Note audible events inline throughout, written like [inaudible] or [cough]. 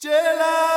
Jela!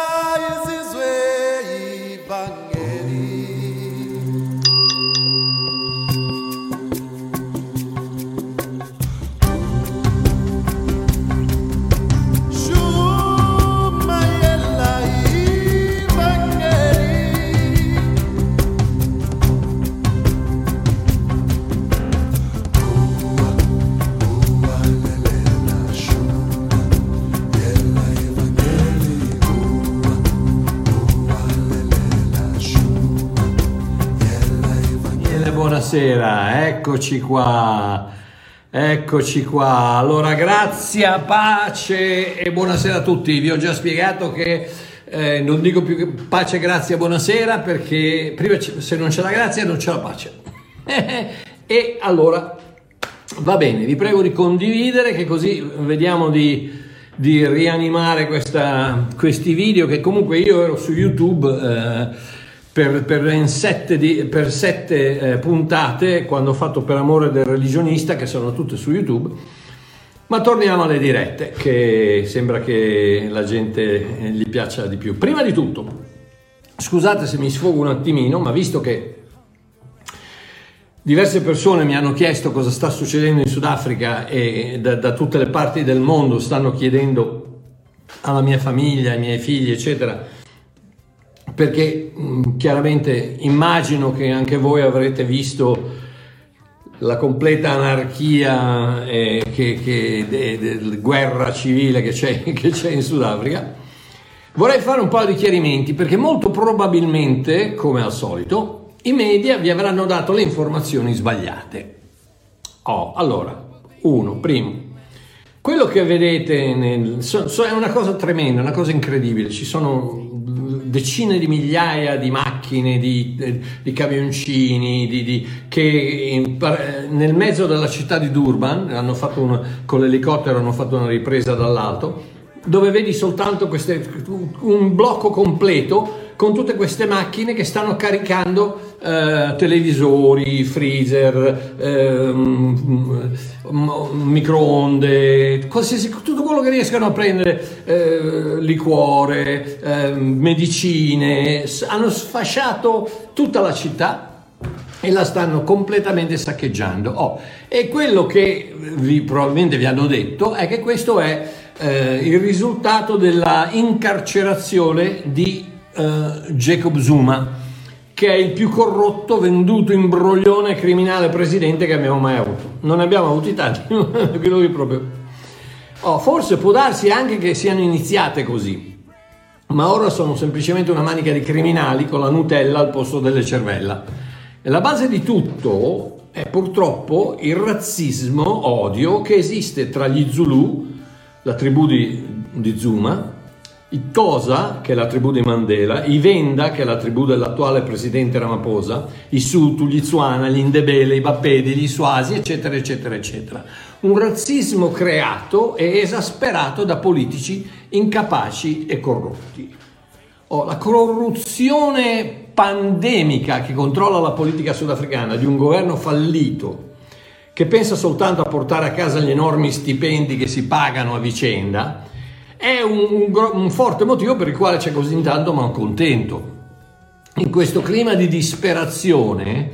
Buonasera, eccoci qua, eccoci qua. Allora, grazia, pace e buonasera a tutti. Vi ho già spiegato che eh, non dico più pace, grazia, buonasera perché prima se non c'è la grazia non c'è la pace. [laughs] e allora, va bene, vi prego di condividere che così vediamo di, di rianimare questa- questi video che comunque io ero su YouTube. eh, per, per sette, di- per sette, eh, puntate quando ho fatto Per amore del religionista, che sono tutte su YouTube. Ma torniamo alle dirette, che sembra che la gente eh, gli piaccia di più. Prima di tutto, scusate se mi sfogo un attimino, ma visto che diverse persone mi hanno chiesto cosa sta succedendo in Sudafrica e da, da tutte le parti del mondo stanno chiedendo alla mia famiglia, ai miei figli, eccetera, perché mh, chiaramente immagino che anche voi avrete visto la completa anarchia e che, che- de- de- guerra civile che c'è, [laughs] che c'è in Sudafrica. Vorrei fare un po' di chiarimenti perché molto probabilmente, come al solito, i media vi avranno dato le informazioni sbagliate. Oh, allora, uno, primo, quello che vedete nel, so- so- è una cosa tremenda, una cosa incredibile. Ci sono decine di migliaia di macchine, di, di camioncini, di- di- che in nel mezzo della città di Durban un- con l'elicottero hanno fatto una ripresa dall'alto, dove vedi soltanto queste- un blocco completo con tutte queste macchine che stanno caricando eh, televisori, freezer, ehm, m- microonde, qualsiasi, tutto quello che riescano a prendere, eh, liquore, ehm, medicine, hanno sfasciato tutta la città e la stanno completamente saccheggiando. Oh, e quello che vi, probabilmente vi hanno detto è che questo è eh, il risultato della incarcerazione di eh, Jacob Zuma, che è il più corrotto, venduto, imbroglione criminale presidente che abbiamo mai avuto. Non ne abbiamo avuti tanti, [laughs] lui proprio... Oh, forse può darsi anche che siano iniziate così, ma ora sono semplicemente una manica di criminali con la Nutella al posto delle cervella. E la base di tutto è purtroppo il razzismo, odio che esiste tra gli Zulu, la tribù di, di Zuma, i Tosa, che è la tribù di Mandela, i Venda, che è la tribù dell'attuale presidente Ramaphosa, i Sutu, gli Zwana, gli Indebele, i Bapedi, gli Suasi, eccetera, eccetera, eccetera. Un razzismo creato e esasperato da politici incapaci e corrotti. Oh, la corruzione pandemica che controlla la politica sudafricana di un governo fallito che pensa soltanto a portare a casa gli enormi stipendi che si pagano a vicenda è un, un un forte motivo per il quale c'è così tanto malcontento. In questo clima di disperazione,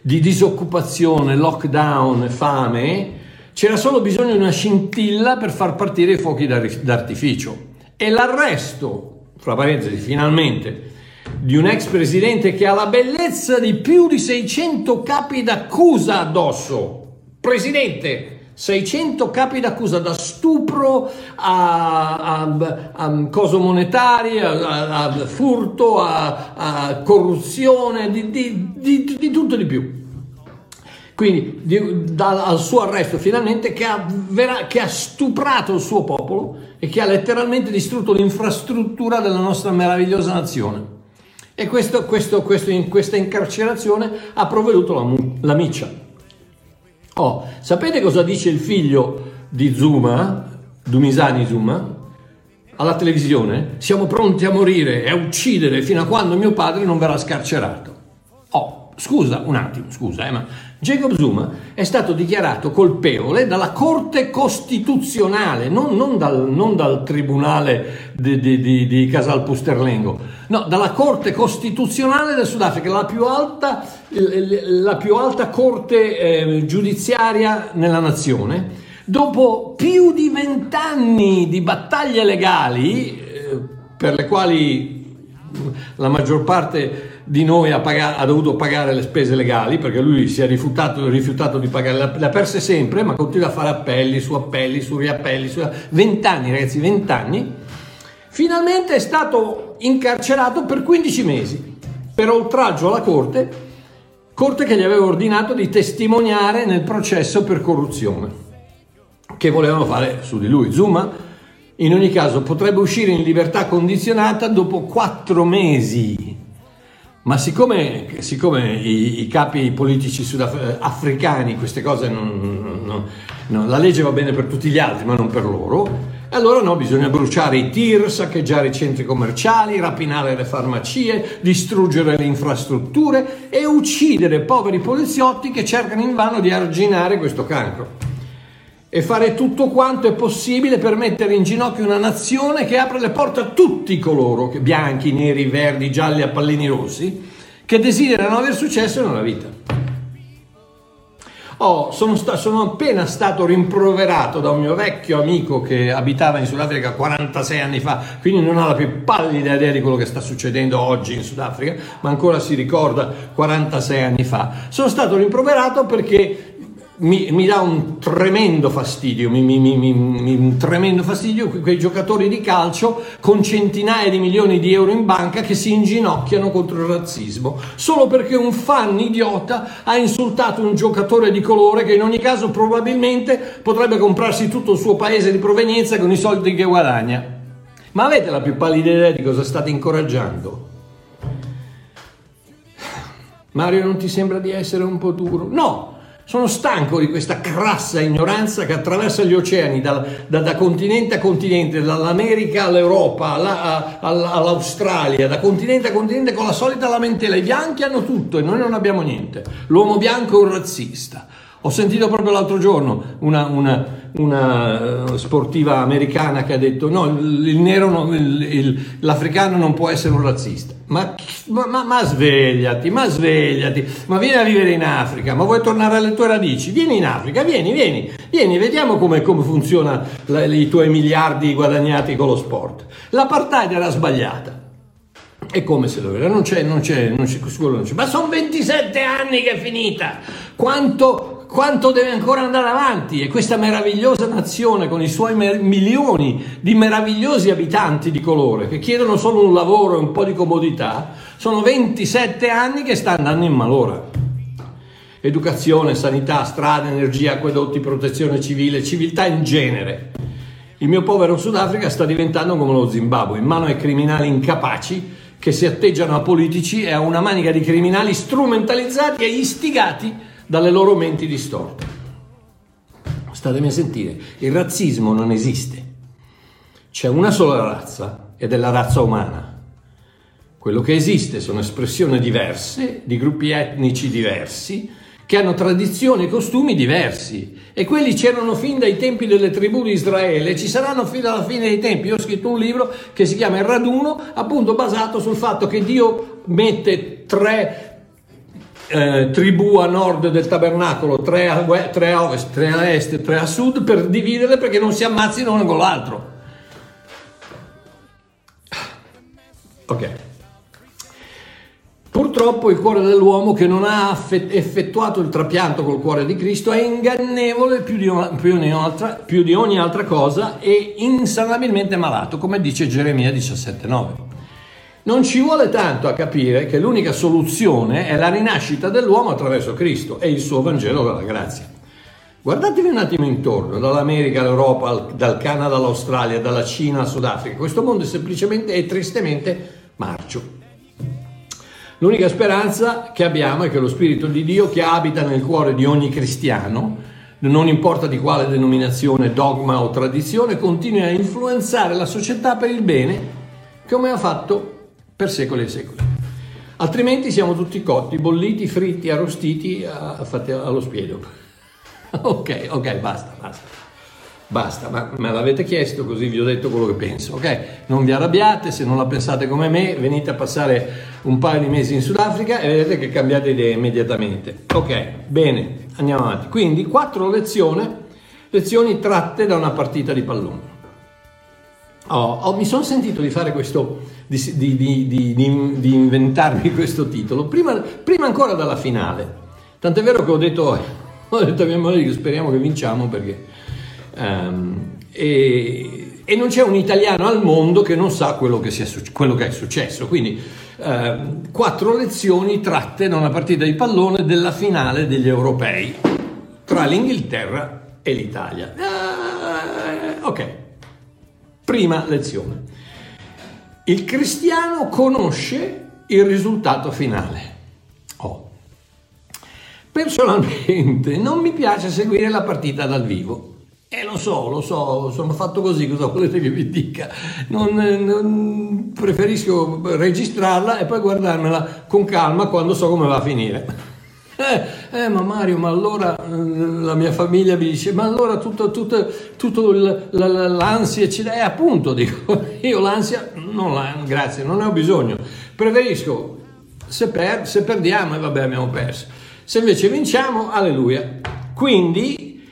di disoccupazione, lockdown, fame, c'era solo bisogno di una scintilla per far partire i fuochi d'ar- d'artificio. E l'arresto, fra parentesi, finalmente, di un ex presidente che ha la bellezza di più di 600 capi d'accusa addosso. Presidente, 600 capi d'accusa da stupro a, a- a coso monetari, a, a- furto, a, corruzione, di, di- di- di tutto di più. Quindi di- da- al suo arresto finalmente che ha, vera- che ha stuprato il suo popolo e che ha letteralmente distrutto l'infrastruttura della nostra meravigliosa nazione. E questo, questo- questo- in questa incarcerazione ha provveduto la, la miccia. Oh, sapete cosa dice il figlio di Zuma, Dumisani Zuma? Alla televisione? Siamo pronti a morire e a uccidere fino a quando mio padre non verrà scarcerato. Scusa un attimo, scusa, eh, ma Jacob Zuma è stato dichiarato colpevole dalla Corte Costituzionale, non, non, dal, non dal Tribunale di, di, di, di, Casal Pusterlengo, no, dalla Corte Costituzionale del Sudafrica, la più alta, la più alta corte eh, giudiziaria nella nazione. Dopo più di vent'anni di battaglie legali, eh, per le quali la maggior parte di noi ha, pagato, ha, dovuto pagare le spese legali perché lui si è rifiutato, rifiutato di pagare, le ha perse sempre, ma continua a fare appelli su appelli, su riappelli, su... 20 anni ragazzi, 20 anni. Finalmente è stato incarcerato per 15 mesi per oltraggio alla corte, corte che gli aveva ordinato di testimoniare nel processo per corruzione che volevano fare su di lui. Zuma in ogni caso potrebbe uscire in libertà condizionata dopo 4 mesi. Ma siccome, siccome i, i, capi politici sudafricani queste cose non, non, non, la legge va bene per tutti gli altri ma non per loro, allora no, bisogna bruciare i tir, saccheggiare i centri commerciali, rapinare le farmacie, distruggere le infrastrutture e uccidere poveri poliziotti che cercano invano di arginare questo cancro e fare tutto quanto è possibile per mettere in ginocchio una nazione che apre le porte a tutti coloro, bianchi, neri, verdi, gialli, a pallini rossi, che desiderano aver successo nella vita. Oh, sono, sta- sono, appena stato rimproverato da un mio vecchio amico che abitava in Sudafrica 46 anni fa, quindi non ha la più pallida idea di quello che sta succedendo oggi in Sudafrica, ma ancora si ricorda 46 anni fa. Sono stato rimproverato perché mi, mi, dà un tremendo fastidio, mi, mi, un tremendo fastidio quei giocatori di calcio con centinaia di milioni di euro in banca che si inginocchiano contro il razzismo solo perché un fan idiota ha insultato un giocatore di colore che in ogni caso probabilmente potrebbe comprarsi tutto il suo paese di provenienza con i soldi che guadagna. Ma avete la più pallida idea di cosa state incoraggiando? Mario non ti sembra di essere un po' duro? No! Sono stanco di questa crassa ignoranza che attraversa gli oceani da, da, da continente a continente, dall'America all'Europa, alla, alla, all'Australia, da continente a continente con la solita lamentela. I bianchi hanno tutto e noi non abbiamo niente. L'uomo bianco è un razzista. Ho sentito proprio l'altro giorno una, una, una uh, sportiva americana che ha detto no, il, nero, non, il, il, l'africano non può essere un razzista. Ma, ma, ma, svegliati, ma svegliati, ma vieni a vivere in Africa, ma vuoi tornare alle tue radici? Vieni in Africa, vieni, vieni, vieni, vediamo come, come funziona la, i tuoi miliardi guadagnati con lo sport. L'apartheid era sbagliata. È come se lo non c'è, non c'è, non c'è, non c'è. Ma sono 27 anni che è finita. Quanto quanto deve ancora andare avanti e questa meravigliosa nazione con i suoi mer- milioni di meravigliosi abitanti di colore che chiedono solo un lavoro e un po' di comodità, sono 27 anni che sta andando in malora. Educazione, sanità, strade, energia, acquedotti, protezione civile, civiltà in genere. Il mio povero Sudafrica sta diventando come lo Zimbabwe, in mano ai criminali incapaci che si atteggiano a politici e a una manica di criminali strumentalizzati e istigati dalle loro menti distorte. Statemi a sentire, il razzismo non esiste. C'è una sola razza ed è la razza umana. Quello che esiste sono espressioni diverse, di gruppi etnici diversi, che hanno tradizioni e costumi diversi e quelli c'erano fin dai tempi delle tribù di Israele e ci saranno fino alla fine dei tempi. Io ho scritto un libro che si chiama Il raduno, appunto basato sul fatto che Dio mette tre eh, tribù a nord del tabernacolo, tre a, tre a, ovest, tre a est, tre a sud per dividere perché non si ammazzino uno con l'altro. Ok. Purtroppo il cuore dell'uomo che non ha effettuato il trapianto col cuore di Cristo è ingannevole più di, più di, altra, più di ogni altra cosa e insanabilmente malato, come dice Geremia 17,9. Non ci vuole tanto a capire che l'unica soluzione è la rinascita dell'uomo attraverso Cristo e il suo Vangelo della grazia. Guardatevi un attimo intorno, dall'America all'Europa, dal Canada all'Australia, dalla Cina al Sudafrica. Questo mondo è semplicemente e tristemente marcio. L'unica speranza che abbiamo è che lo Spirito di Dio che abita nel cuore di ogni cristiano, non importa di quale denominazione, dogma o tradizione, continui a influenzare la società per il bene, come ha fatto per secoli e secoli. Altrimenti siamo tutti cotti, bolliti, fritti, arrostiti, fatti allo spiedo. [laughs] ok, ok, basta, basta. Basta, ma me l'avete chiesto così vi ho detto quello che penso, ok? Non vi arrabbiate, se non la pensate come me, venite a passare un paio di mesi in Sudafrica e vedete che cambiate idea immediatamente. Ok, bene, andiamo avanti. Quindi quattro lezioni, lezioni tratte da una partita di pallone. Oh, oh, mi sono sentito di fare questo, di, di- di- di- inventarmi [laughs] questo titolo, prima, prima ancora dalla finale. Tant'è vero che ho detto, [laughs] ho detto a mia moglie che speriamo che vinciamo perché... ehm, e, e non c'è un italiano al mondo che non sa quello che, sia quello che è successo. Quindi ehm, quattro lezioni tratte da una partita di pallone della finale degli europei tra l'Inghilterra e l'Italia. Eh, ok. Prima lezione. Il cristiano conosce il risultato finale. Oh. Personalmente [laughs] non mi piace seguire la partita dal vivo. E lo so, lo so, sono fatto così, cosa volete che vi dica? Non, non- preferisco registrarla e poi guardarmela con calma quando so come va a finire. Eh, eh, ma Mario, ma allora eh, la mia famiglia mi dice, ma allora tutto, tutto, tutto l'ansia, eccetera. Eh, appunto, dico, [laughs] io l'ansia, non la, grazie, non ne ho bisogno. Preferisco, se, per- se perdiamo, e vabbè, abbiamo perso. Se invece vinciamo, alleluia. Quindi,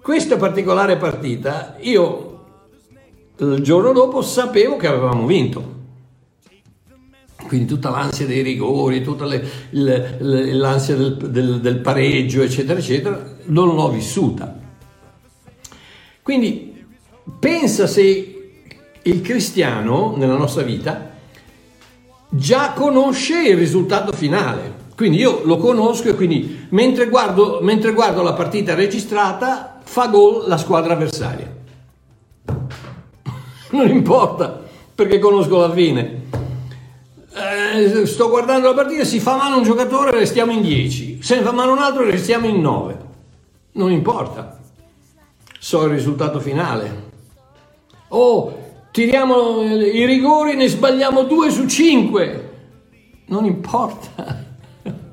questa particolare partita, io il giorno dopo sapevo che avevamo vinto. Quindi tutta l'ansia dei rigori, tutta le- le- l'ansia del, del- del pareggio, eccetera, eccetera, non l'ho vissuta. Quindi pensa se il cristiano nella nostra vita già conosce il risultato finale. Quindi io lo conosco e quindi mentre guardo, mentre guardo la partita registrata fa gol la squadra avversaria. Non importa perché conosco la fine. Eh, sto guardando la partita, si fa male un giocatore, restiamo in 10. Se ne fa male un altro, restiamo in 9. Non importa. So il risultato finale. Oh, tiriamo i rigori, ne sbagliamo 2 su 5. Non importa. [laughs]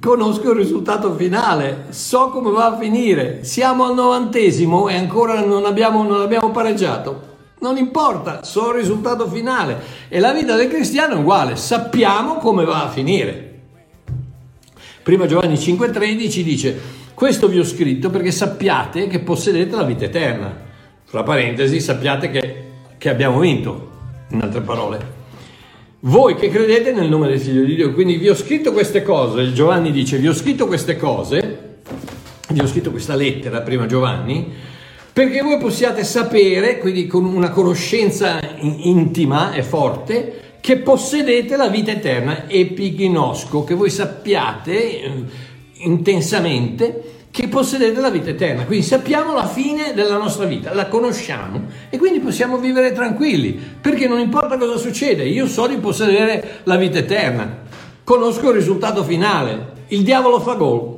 Conosco il risultato finale, so come va a finire. Siamo al novantesimo e ancora non abbiamo, non abbiamo pareggiato. Non importa, so il risultato finale. E la vita del cristiano è uguale, sappiamo come va a finire. Prima Giovanni 5,13 dice: Questo vi ho scritto perché sappiate che possedete la vita eterna. Fra parentesi, sappiate che, che abbiamo vinto, in altre parole. Voi che credete nel nome del Figlio di Dio. Quindi vi ho scritto queste cose, Giovanni dice, vi ho scritto queste cose, vi ho scritto questa lettera, prima Giovanni, perché voi possiate sapere, quindi con una conoscenza in- intima e forte, che possedete la vita eterna, epignosco, che voi sappiate eh, intensamente che possedete la vita eterna. Quindi sappiamo la fine della nostra vita, la conosciamo e quindi possiamo vivere tranquilli, perché non importa cosa succede, io so di possedere la vita eterna, conosco il risultato finale, il diavolo fa gol,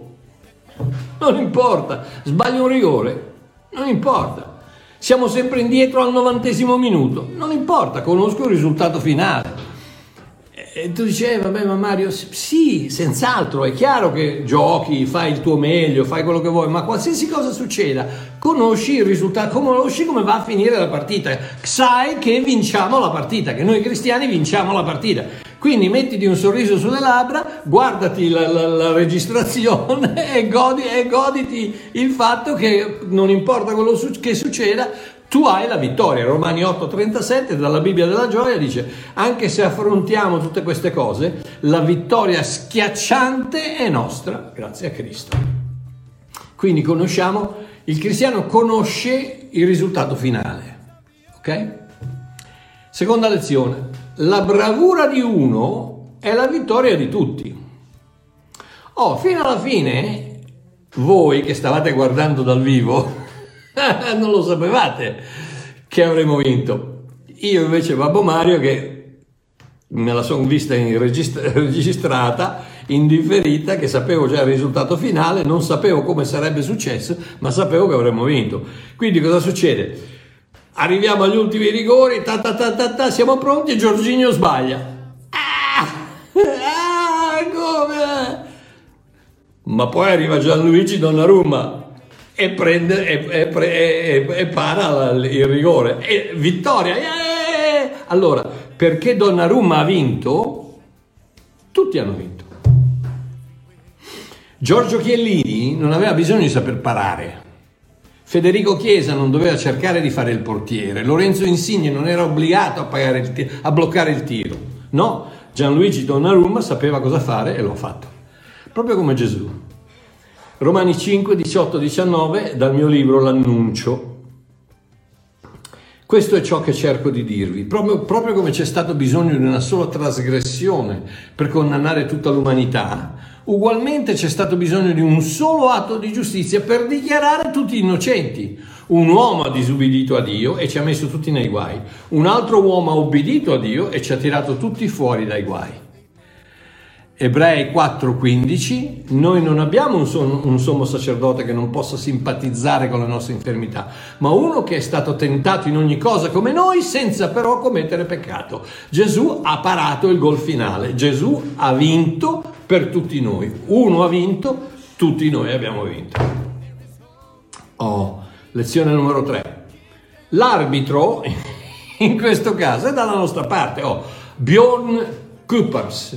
non importa, sbaglio un rigore, non importa. Siamo sempre indietro al novantesimo minuto, non importa, conosco il risultato finale. E tu dici, eh, vabbè, ma Mario, sì, senz'altro, è chiaro che giochi, fai il tuo meglio, fai quello che vuoi, ma qualsiasi cosa succeda, conosci il risultato, conosci come va a finire la partita, sai che vinciamo la partita, che noi cristiani vinciamo la partita. Quindi mettiti un sorriso sulle labbra, guardati la, la- la registrazione [laughs] e, godi- e goditi il fatto che non importa quello su- che succeda, tu hai la vittoria. Romani 8:37 dalla Bibbia della gioia dice, anche se affrontiamo tutte queste cose, la vittoria schiacciante è nostra, grazie a Cristo. Quindi conosciamo, il cristiano conosce il risultato finale. Ok? Seconda lezione, la bravura di uno è la vittoria di tutti. Oh, fino alla fine, voi che stavate guardando dal vivo, [laughs] non lo sapevate che avremmo vinto. Io invece, Babbo Mario, che me la sono vista in registra- [laughs] registrata, in differita, che sapevo già il risultato finale, non sapevo come sarebbe successo, ma sapevo che avremmo vinto. Quindi cosa succede? Arriviamo agli ultimi rigori, ta ta ta ta ta, siamo pronti e Giorginio sbaglia. Ah! Ah, come? Ma poi arriva Gianluigi Donnarumma e prende e, e, e- e para il rigore. E vittoria! Eh! Allora, perché Donnarumma ha vinto, tutti hanno vinto. Giorgio Chiellini non aveva bisogno di saper parare. Federico Chiesa non doveva cercare di fare il portiere. Lorenzo Insigne non era obbligato a, il a bloccare il tiro. No, Gianluigi Donnarumma sapeva cosa fare e lo ha fatto. Proprio come Gesù. Romani 5, 18, 19 dal mio libro L'annuncio. Questo è ciò che cerco di dirvi, proprio, proprio come c'è stato bisogno di una sola trasgressione per condannare tutta l'umanità, ugualmente c'è stato bisogno di un solo atto di giustizia per dichiarare tutti innocenti. Un uomo ha disubbidito a Dio e ci ha messo tutti nei guai, un altro uomo ha obbedito a Dio e ci ha tirato tutti fuori dai guai. Ebrei 4:15, noi non abbiamo un, son- un sommo sacerdote che non possa simpatizzare con le nostre infermità, ma uno che è stato tentato in ogni cosa come noi senza però commettere peccato. Gesù ha parato il gol finale, Gesù ha vinto per tutti noi, uno ha vinto, tutti noi abbiamo vinto. Oh, lezione numero 3. L'arbitro [laughs] in questo caso è dalla nostra parte, oh, Bjorn Kuppers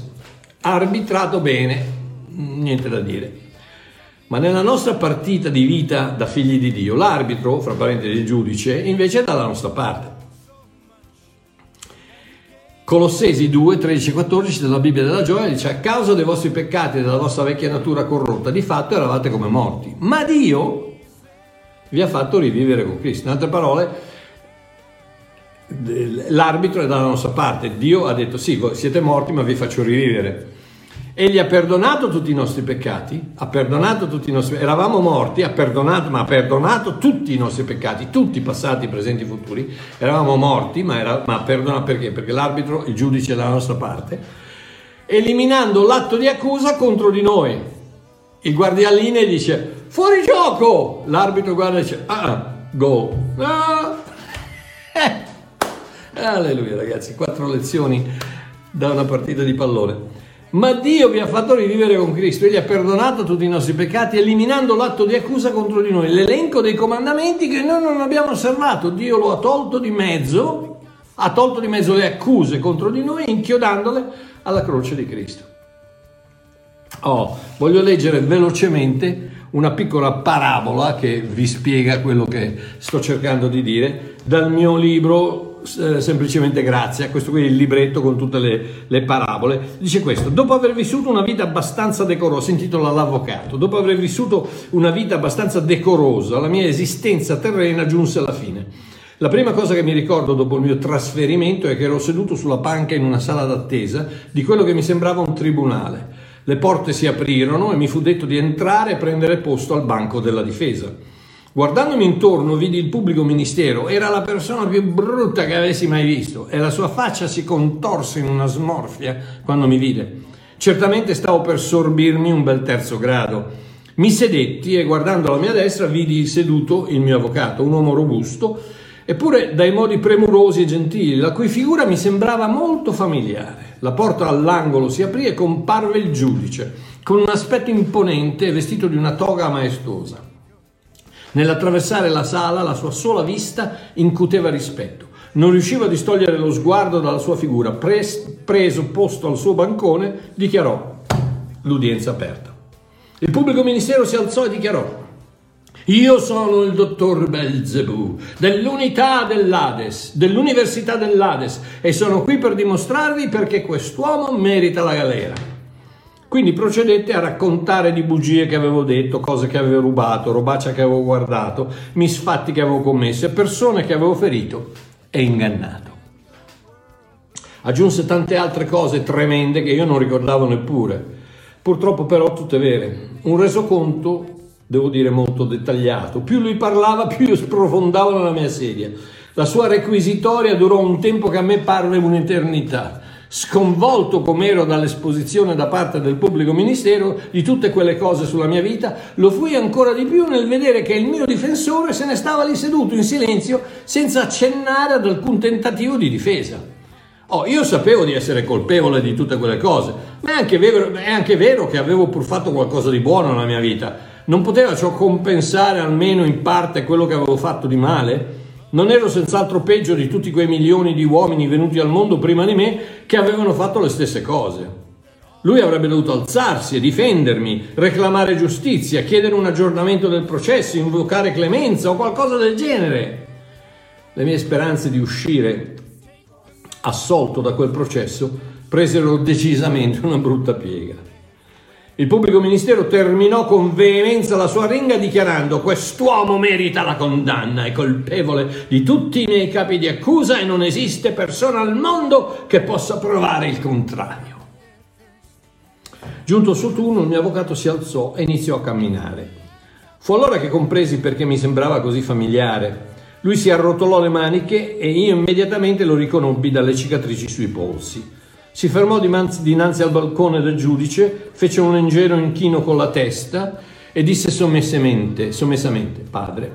arbitrato bene, niente da dire. Ma nella nostra partita di vita da figli di Dio, l'arbitro, fra parentesi il giudice, invece è dalla nostra parte. Colossesi 2, 13 e 14 della Bibbia della Gioia dice a causa dei vostri peccati e della vostra vecchia natura corrotta, di fatto eravate come morti, ma Dio vi ha fatto rivivere con Cristo. In altre parole, l'arbitro è dalla nostra parte, Dio ha detto sì, siete morti ma vi faccio rivivere. Egli ha perdonato tutti i nostri peccati, ha perdonato tutti i nostri eravamo morti, ha perdonato, ma ha perdonato tutti i nostri peccati, tutti passati, presenti, futuri. Eravamo morti, ma, era, ma perdona perché? Perché l'arbitro, il giudice è dalla nostra parte, eliminando l'atto di accusa contro di noi. Il guardialine dice fuori gioco, l'arbitro guarda e dice ah, gol. Ah. [laughs] Eh. Alleluia ragazzi, quattro lezioni da una partita di pallone. Ma Dio vi ha fatto rivivere con Cristo, Egli ha perdonato tutti i nostri peccati, eliminando l'atto di accusa contro di noi, l'elenco dei comandamenti che noi non abbiamo osservato. Dio lo ha tolto di mezzo, ha tolto di mezzo le accuse contro di noi, inchiodandole alla croce di Cristo. Oh, voglio leggere velocemente una piccola parabola che vi spiega quello che sto cercando di dire dal mio libro eh, semplicemente Grazia, questo qui è il libretto con tutte le, le, parabole, dice questo, dopo aver vissuto una vita abbastanza decorosa, si intitola L'Avvocato, dopo aver vissuto una vita abbastanza decorosa, la mia esistenza terrena giunse alla fine. La prima cosa che mi ricordo dopo il mio trasferimento è che ero seduto sulla panca in una sala d'attesa di quello che mi sembrava un tribunale. Le porte si aprirono e mi fu detto di entrare e prendere posto al banco della difesa. Guardandomi intorno vidi il pubblico ministero, era la persona più brutta che avessi mai visto e la sua faccia si contorse in una smorfia quando mi vide. Certamente stavo per sorbirmi un bel terzo grado. Mi sedetti e guardando alla mia destra vidi seduto il mio avvocato, un uomo robusto, eppure dai modi premurosi e gentili, la cui figura mi sembrava molto familiare. La porta all'angolo si aprì e comparve il giudice, con un aspetto imponente e vestito di una toga maestosa. Nell'attraversare la sala la sua sola vista incuteva rispetto. Non riusciva a distogliere lo sguardo dalla sua figura. Pres- preso posto al suo bancone, dichiarò l'udienza aperta. Il pubblico ministero si alzò e dichiarò io sono il dottor Belzebù dell'unità dell'Ades, dell'Università dell'Ades e sono qui per dimostrarvi perché quest'uomo merita la galera. Quindi procedette a raccontare di bugie che avevo detto, cose che avevo rubato, robaccia che avevo guardato, misfatti che avevo commesso, persone che avevo ferito e ingannato. Aggiunse tante altre cose tremende che io non ricordavo neppure. Purtroppo però tutte vere. Un resoconto, devo dire molto dettagliato. Più lui parlava, più io sprofondavo nella mia sedia. La sua requisitoria durò un tempo che a me parve un'eternità sconvolto com'ero dall'esposizione da parte del pubblico ministero di tutte quelle cose sulla mia vita, lo fui ancora di più nel vedere che il mio difensore se ne stava lì seduto in silenzio senza accennare ad alcun tentativo di difesa. Oh, io sapevo di essere colpevole di tutte quelle cose, ma è anche, vero, è anche vero che avevo pur fatto qualcosa di buono nella mia vita. Non poteva ciò compensare almeno in parte quello che avevo fatto di male? Non ero senz'altro peggio di tutti quei milioni di uomini venuti al mondo prima di me che avevano fatto le stesse cose. Lui avrebbe dovuto alzarsi e difendermi, reclamare giustizia, chiedere un aggiornamento del processo, invocare clemenza o qualcosa del genere. Le mie speranze di uscire assolto da quel processo presero decisamente una brutta piega. Il pubblico ministero terminò con veemenza la sua ringa dichiarando quest'uomo merita la condanna, è colpevole di tutti i miei capi di accusa e non esiste persona al mondo che possa provare il contrario. Giunto suo turno, il mio avvocato si alzò e iniziò a camminare. Fu allora che compresi perché mi sembrava così familiare. Lui si arrotolò le maniche e io immediatamente lo riconobbi dalle cicatrici sui polsi. Si fermò dinanzi al balcone del giudice, fece un leggero inchino con la testa e disse sommessamente, sommessamente, padre.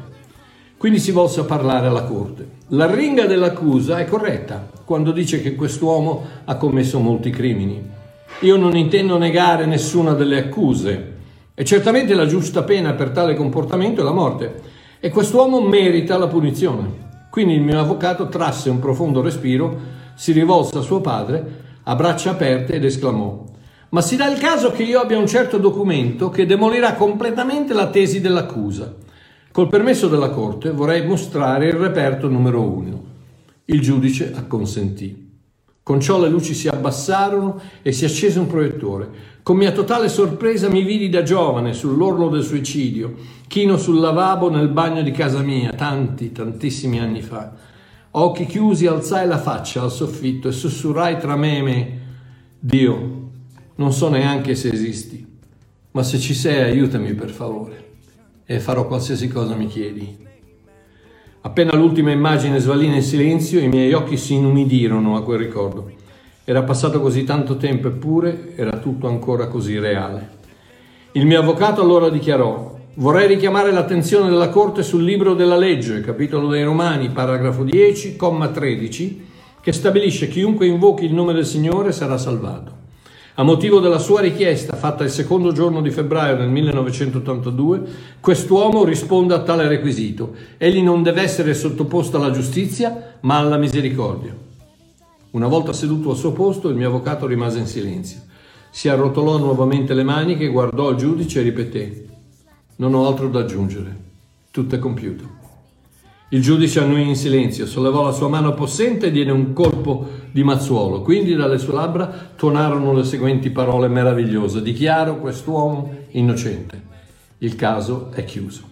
Quindi si volse a parlare alla corte. La ringa dell'accusa è corretta quando dice che quest'uomo ha commesso molti crimini. Io non intendo negare nessuna delle accuse e certamente la giusta pena per tale comportamento è la morte e quest'uomo merita la punizione. Quindi il mio avvocato trasse un profondo respiro, si rivolse a suo padre a braccia aperte ed esclamò ma si dà il caso che io abbia un certo documento che demolirà completamente la tesi dell'accusa. Col permesso della Corte vorrei mostrare il reperto numero uno. Il giudice acconsentì. Con ciò le luci si abbassarono e si accese un proiettore. Con mia totale sorpresa mi vidi da giovane sull'orlo del suicidio, chino sul lavabo nel bagno di casa mia, tanti, tantissimi anni fa. Occhi chiusi alzai la faccia al soffitto e sussurrai tra me e me, Dio, non so neanche se esisti, ma se ci sei aiutami per favore e farò qualsiasi cosa mi chiedi. Appena l'ultima immagine svalina in silenzio, i miei occhi si inumidirono a quel ricordo. Era passato così tanto tempo eppure era tutto ancora così reale. Il mio avvocato allora dichiarò Vorrei richiamare l'attenzione della Corte sul libro della legge, capitolo dei Romani, paragrafo 10, comma 13, che stabilisce che chiunque invochi il nome del Signore sarà salvato. A motivo della sua richiesta, fatta il secondo giorno di febbraio del 1982, quest'uomo risponde a tale requisito. Egli non deve essere sottoposto alla giustizia, ma alla misericordia. Una volta seduto al suo posto, il mio avvocato rimase in silenzio. Si arrotolò nuovamente le maniche, guardò il giudice e ripeté: Non ho altro da aggiungere. Tutto è compiuto. Il giudice annui in silenzio, sollevò la sua mano possente e diede un colpo di mazzuolo. Quindi dalle sue labbra tuonarono le seguenti parole meravigliose. Dichiaro quest'uomo innocente. Il caso è chiuso.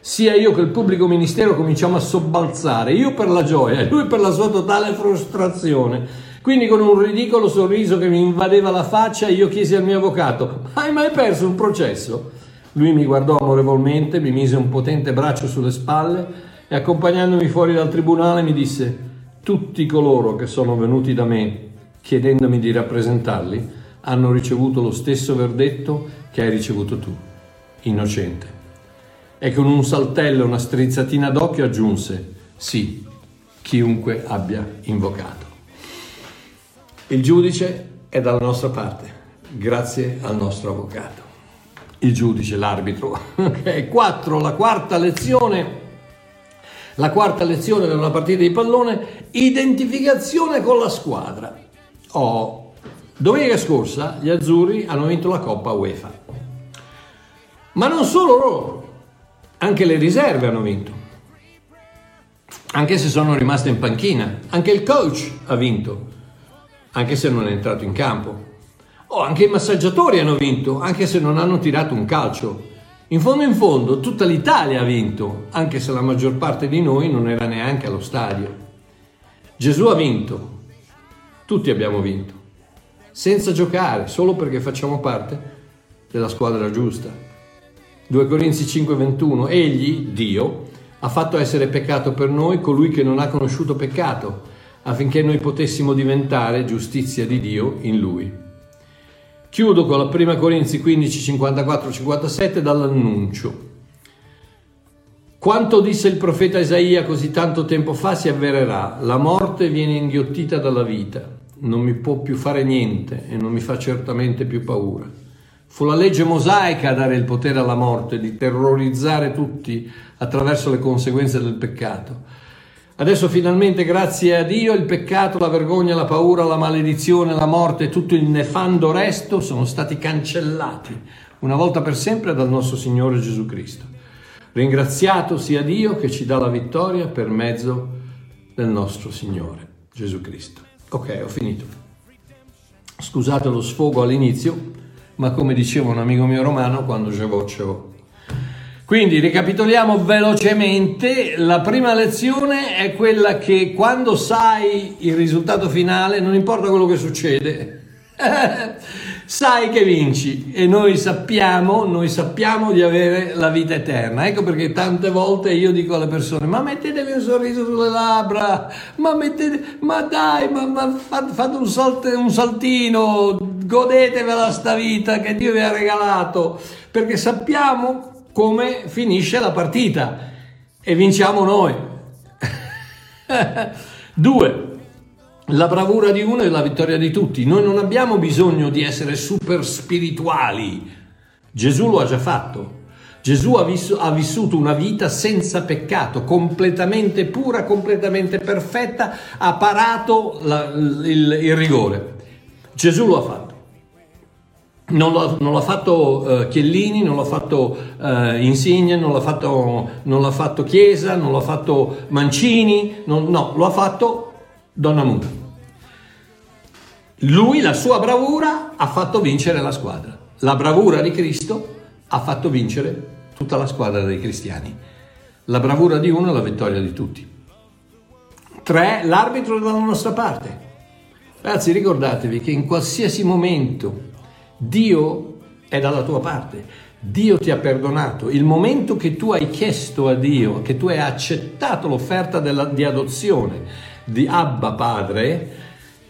Sia io che il pubblico ministero cominciamo a sobbalzare, io per la gioia e lui per la sua totale frustrazione. Quindi con un ridicolo sorriso che mi invadeva la faccia io chiesi al mio avvocato, hai mai perso un processo? Lui mi guardò amorevolmente, mi mise un potente braccio sulle spalle e accompagnandomi fuori dal tribunale mi disse tutti coloro che sono venuti da me chiedendomi di rappresentarli hanno ricevuto lo stesso verdetto che hai ricevuto tu, innocente. E con un saltello e una strizzatina d'occhio aggiunse, sì, chiunque abbia invocato. Il giudice è dalla nostra parte, grazie al nostro avvocato. Il giudice, l'arbitro. [laughs] Ok, 4, la quarta lezione la quarta lezione una partita di pallone, identificazione con la squadra. Oh, domenica scorsa gli azzurri hanno vinto la Coppa UEFA. Ma non solo loro, anche le riserve hanno vinto. Anche se sono rimaste in panchina, anche il coach ha vinto, anche se non è entrato in campo. Oh, anche i massaggiatori hanno vinto, anche se non hanno tirato un calcio. In fondo in fondo tutta l'Italia ha vinto, anche se la maggior parte di noi non era neanche allo stadio. Gesù ha vinto, tutti abbiamo vinto, senza giocare, solo perché facciamo parte della squadra giusta. 2 Corinzi 5:21 Egli, Dio, ha fatto essere peccato per noi colui che non ha conosciuto peccato, affinché noi potessimo diventare giustizia di Dio in lui. Chiudo con la prima Corinzi 15, 54, 57 dall'annuncio. Quanto disse il profeta Isaia così tanto tempo fa si avvererà, la morte viene inghiottita dalla vita, non mi può più fare niente e non mi fa certamente più paura. Fu la legge mosaica a dare il potere alla morte, di terrorizzare tutti attraverso le conseguenze del peccato. Adesso finalmente, grazie a Dio, il peccato, la vergogna, la paura, la maledizione, la morte e tutto il nefando resto sono stati cancellati una volta per sempre dal nostro Signore Gesù Cristo. Ringraziato sia Dio che ci dà la vittoria per mezzo del nostro Signore Gesù Cristo. Ok, ho finito. Scusate lo sfogo all'inizio, ma come diceva un amico mio romano, quando je vo, ce vo. Quindi ricapitoliamo velocemente, la prima lezione è quella che quando sai il risultato finale, non importa quello che succede, [laughs] sai che vinci. E noi sappiamo, noi sappiamo di avere la vita eterna. Ecco perché tante volte io dico alle persone, ma mettetevi un sorriso sulle labbra, ma, mettete, ma dai, ma, ma fate, un, salt, un saltino, godetevela sta vita che Dio vi ha regalato, perché sappiamo come finisce la partita e vinciamo noi. [laughs] Due, la bravura di uno è la vittoria di tutti. Noi non abbiamo bisogno di essere super spirituali. Gesù lo ha già fatto. Gesù ha, vis- ha vissuto una vita senza peccato, completamente pura, completamente perfetta, ha parato la, il, il rigore. Gesù lo ha fatto. Non l'ha, non l'ha fatto uh, Chiellini, non l'ha fatto uh, Insigne, non l'ha fatto, non l'ha fatto Chiesa, non l'ha fatto Mancini, non, no, lo ha fatto Donnarumma. Lui, la sua bravura, ha fatto vincere la squadra. La bravura di Cristo ha fatto vincere tutta la squadra dei cristiani. La bravura di uno è la vittoria di tutti. Tre, l'arbitro dalla nostra parte. Ragazzi, ricordatevi che in qualsiasi momento Dio è dalla tua parte. Dio ti ha perdonato. Il momento che tu hai chiesto a Dio, che tu hai accettato l'offerta della, di adozione di Abba Padre,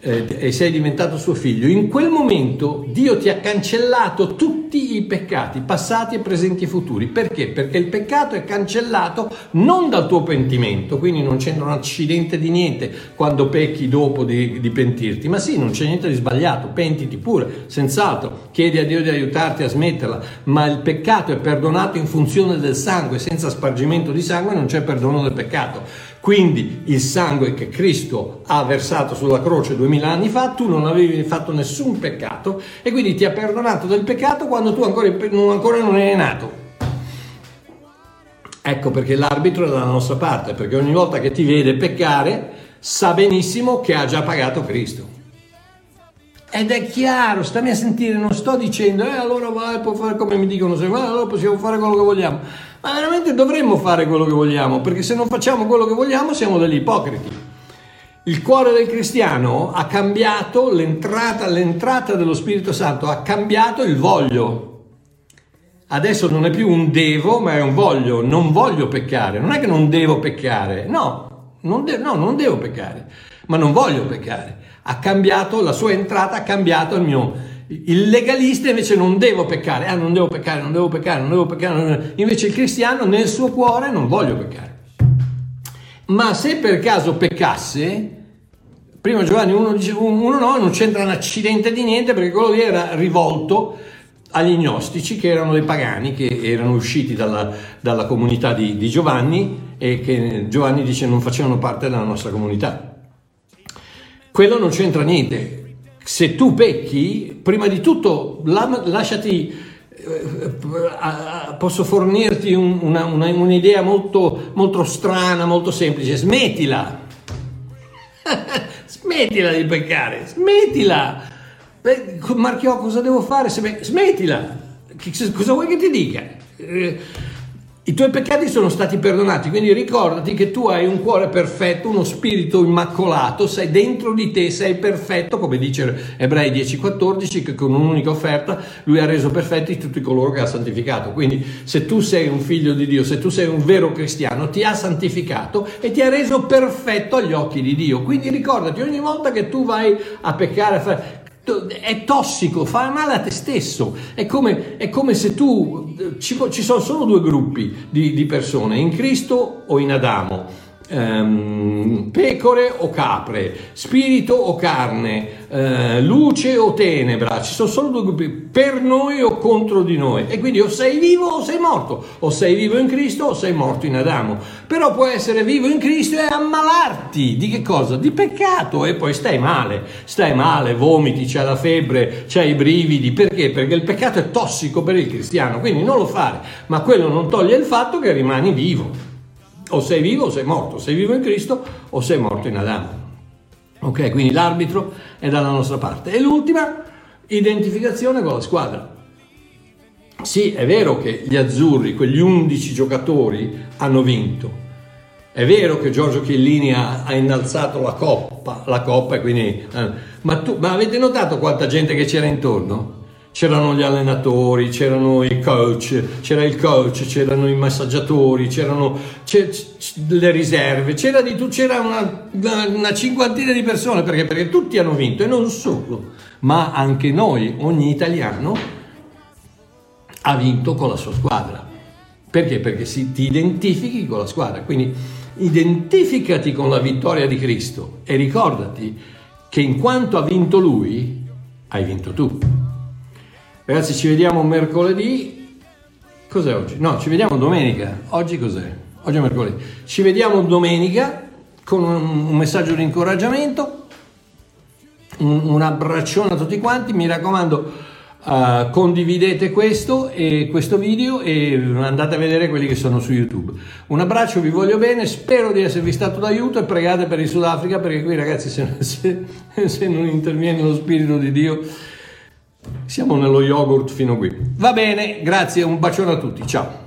eh, e sei diventato suo figlio, in quel momento Dio ti ha cancellato tutti i peccati, passati presenti e futuri. Perché? Perché il peccato è cancellato non dal tuo pentimento, quindi non c'è un accidente di niente quando pecchi dopo di, di pentirti, ma sì, non c'è niente di sbagliato, pentiti pure, senz'altro, chiedi a Dio di aiutarti a smetterla, ma il peccato è perdonato in funzione del sangue, senza spargimento di sangue non c'è perdono del peccato. Quindi il sangue che Cristo ha versato sulla croce duemila anni fa, tu non avevi fatto nessun peccato e quindi ti ha perdonato del peccato quando tu ancora, ancora non eri nato. Ecco perché l'arbitro è dalla nostra parte, perché ogni volta che ti vede peccare sa benissimo che ha già pagato Cristo. Ed è chiaro, stammi a sentire, non sto dicendo, eh allora vai, può fare come mi dicono, se va, allora possiamo fare quello che vogliamo. Ma veramente dovremmo fare quello che vogliamo, perché se non facciamo quello che vogliamo siamo degli ipocriti. Il cuore del cristiano ha cambiato l'entrata, l'entrata dello Spirito Santo, ha cambiato il voglio. Adesso non è più un devo, ma è un voglio. Non voglio peccare. Non è che non devo peccare. No, non, de- no, non devo peccare, ma non voglio peccare. Ha cambiato, la sua entrata ha cambiato il mio, il legalista invece non devo peccare, ah non devo peccare, non devo peccare, non devo peccare, non devo... invece il cristiano nel suo cuore non voglio peccare. Ma se per caso peccasse, prima Giovanni 1 dice uno no, non c'entra un accidente di niente perché quello lì era rivolto agli gnostici che erano dei pagani che erano usciti dalla, dalla comunità di, di Giovanni e che Giovanni dice non facevano parte della nostra comunità. Quello non c'entra niente, se tu pecchi, prima di tutto la, lasciati, eh, posso fornirti un, una, una, un'idea molto, molto strana, molto semplice, smettila, [laughs] smettila di peccare, smettila. Marchiò, cosa devo fare? Smettila, cosa vuoi che ti dica? I tuoi peccati sono stati perdonati, quindi ricordati che tu hai un cuore perfetto, uno spirito immacolato, sei dentro di te, sei perfetto, come dice Ebrei 10:14, che con un'unica offerta lui ha reso perfetti tutti coloro che ha santificato. Quindi se tu sei un figlio di Dio, se tu sei un vero cristiano, ti ha santificato e ti ha reso perfetto agli occhi di Dio. Quindi ricordati, ogni volta che tu vai a peccare, è tossico, fa male a te stesso. È come, è come se tu ci, ci, sono solo due gruppi di, di persone, in Cristo o in Adamo ehm, pecore o capre, spirito o carne, eh, luce o tenebra, ci sono solo due gruppi, per noi o contro di noi. E quindi o sei vivo o sei morto, o sei vivo in Cristo o sei morto in Adamo. Però puoi essere vivo in Cristo e ammalarti di che cosa? Di peccato e poi stai male, stai male, vomiti, c'è la febbre, c'hai i brividi, perché? Perché il peccato è tossico per il cristiano, quindi non lo fare, ma quello non toglie il fatto che rimani vivo. O sei vivo o sei morto, sei vivo in Cristo o sei morto in Adamo. Ok, quindi l'arbitro è dalla nostra parte. E l'ultima, identificazione con la squadra. Sì, è vero che gli azzurri, quegli 11 giocatori, hanno vinto. È vero che Giorgio Chiellini ha, ha innalzato la coppa, la coppa e quindi... Eh, ma, tu, ma avete notato quanta gente che c'era intorno? C'erano gli allenatori, c'erano i coach, c'era il coach, c'erano i massaggiatori, c'erano le riserve, c'era, di, c'era una, una, cinquantina di persone perché, perché tutti hanno vinto e non solo, ma anche noi, ogni italiano ha vinto con la sua squadra. Perché? Perché si, ti identifichi con la squadra, quindi identificati con la vittoria di Cristo e ricordati che in quanto ha vinto Lui, hai vinto tu. Ragazzi, ci vediamo mercoledì. Cos'è oggi? No, ci vediamo domenica. Oggi cos'è? Oggi è mercoledì. Ci vediamo domenica con un messaggio di incoraggiamento, un, abbraccione a tutti quanti. Mi raccomando, uh, condividete questo, e questo video e andate a vedere quelli che sono su YouTube. Un abbraccio, vi voglio bene, spero di esservi stato d'aiuto e pregate per il Sudafrica perché qui ragazzi se, se, se non interviene lo Spirito di Dio siamo nello yogurt fino qui. Va bene, grazie, un bacione a tutti, ciao.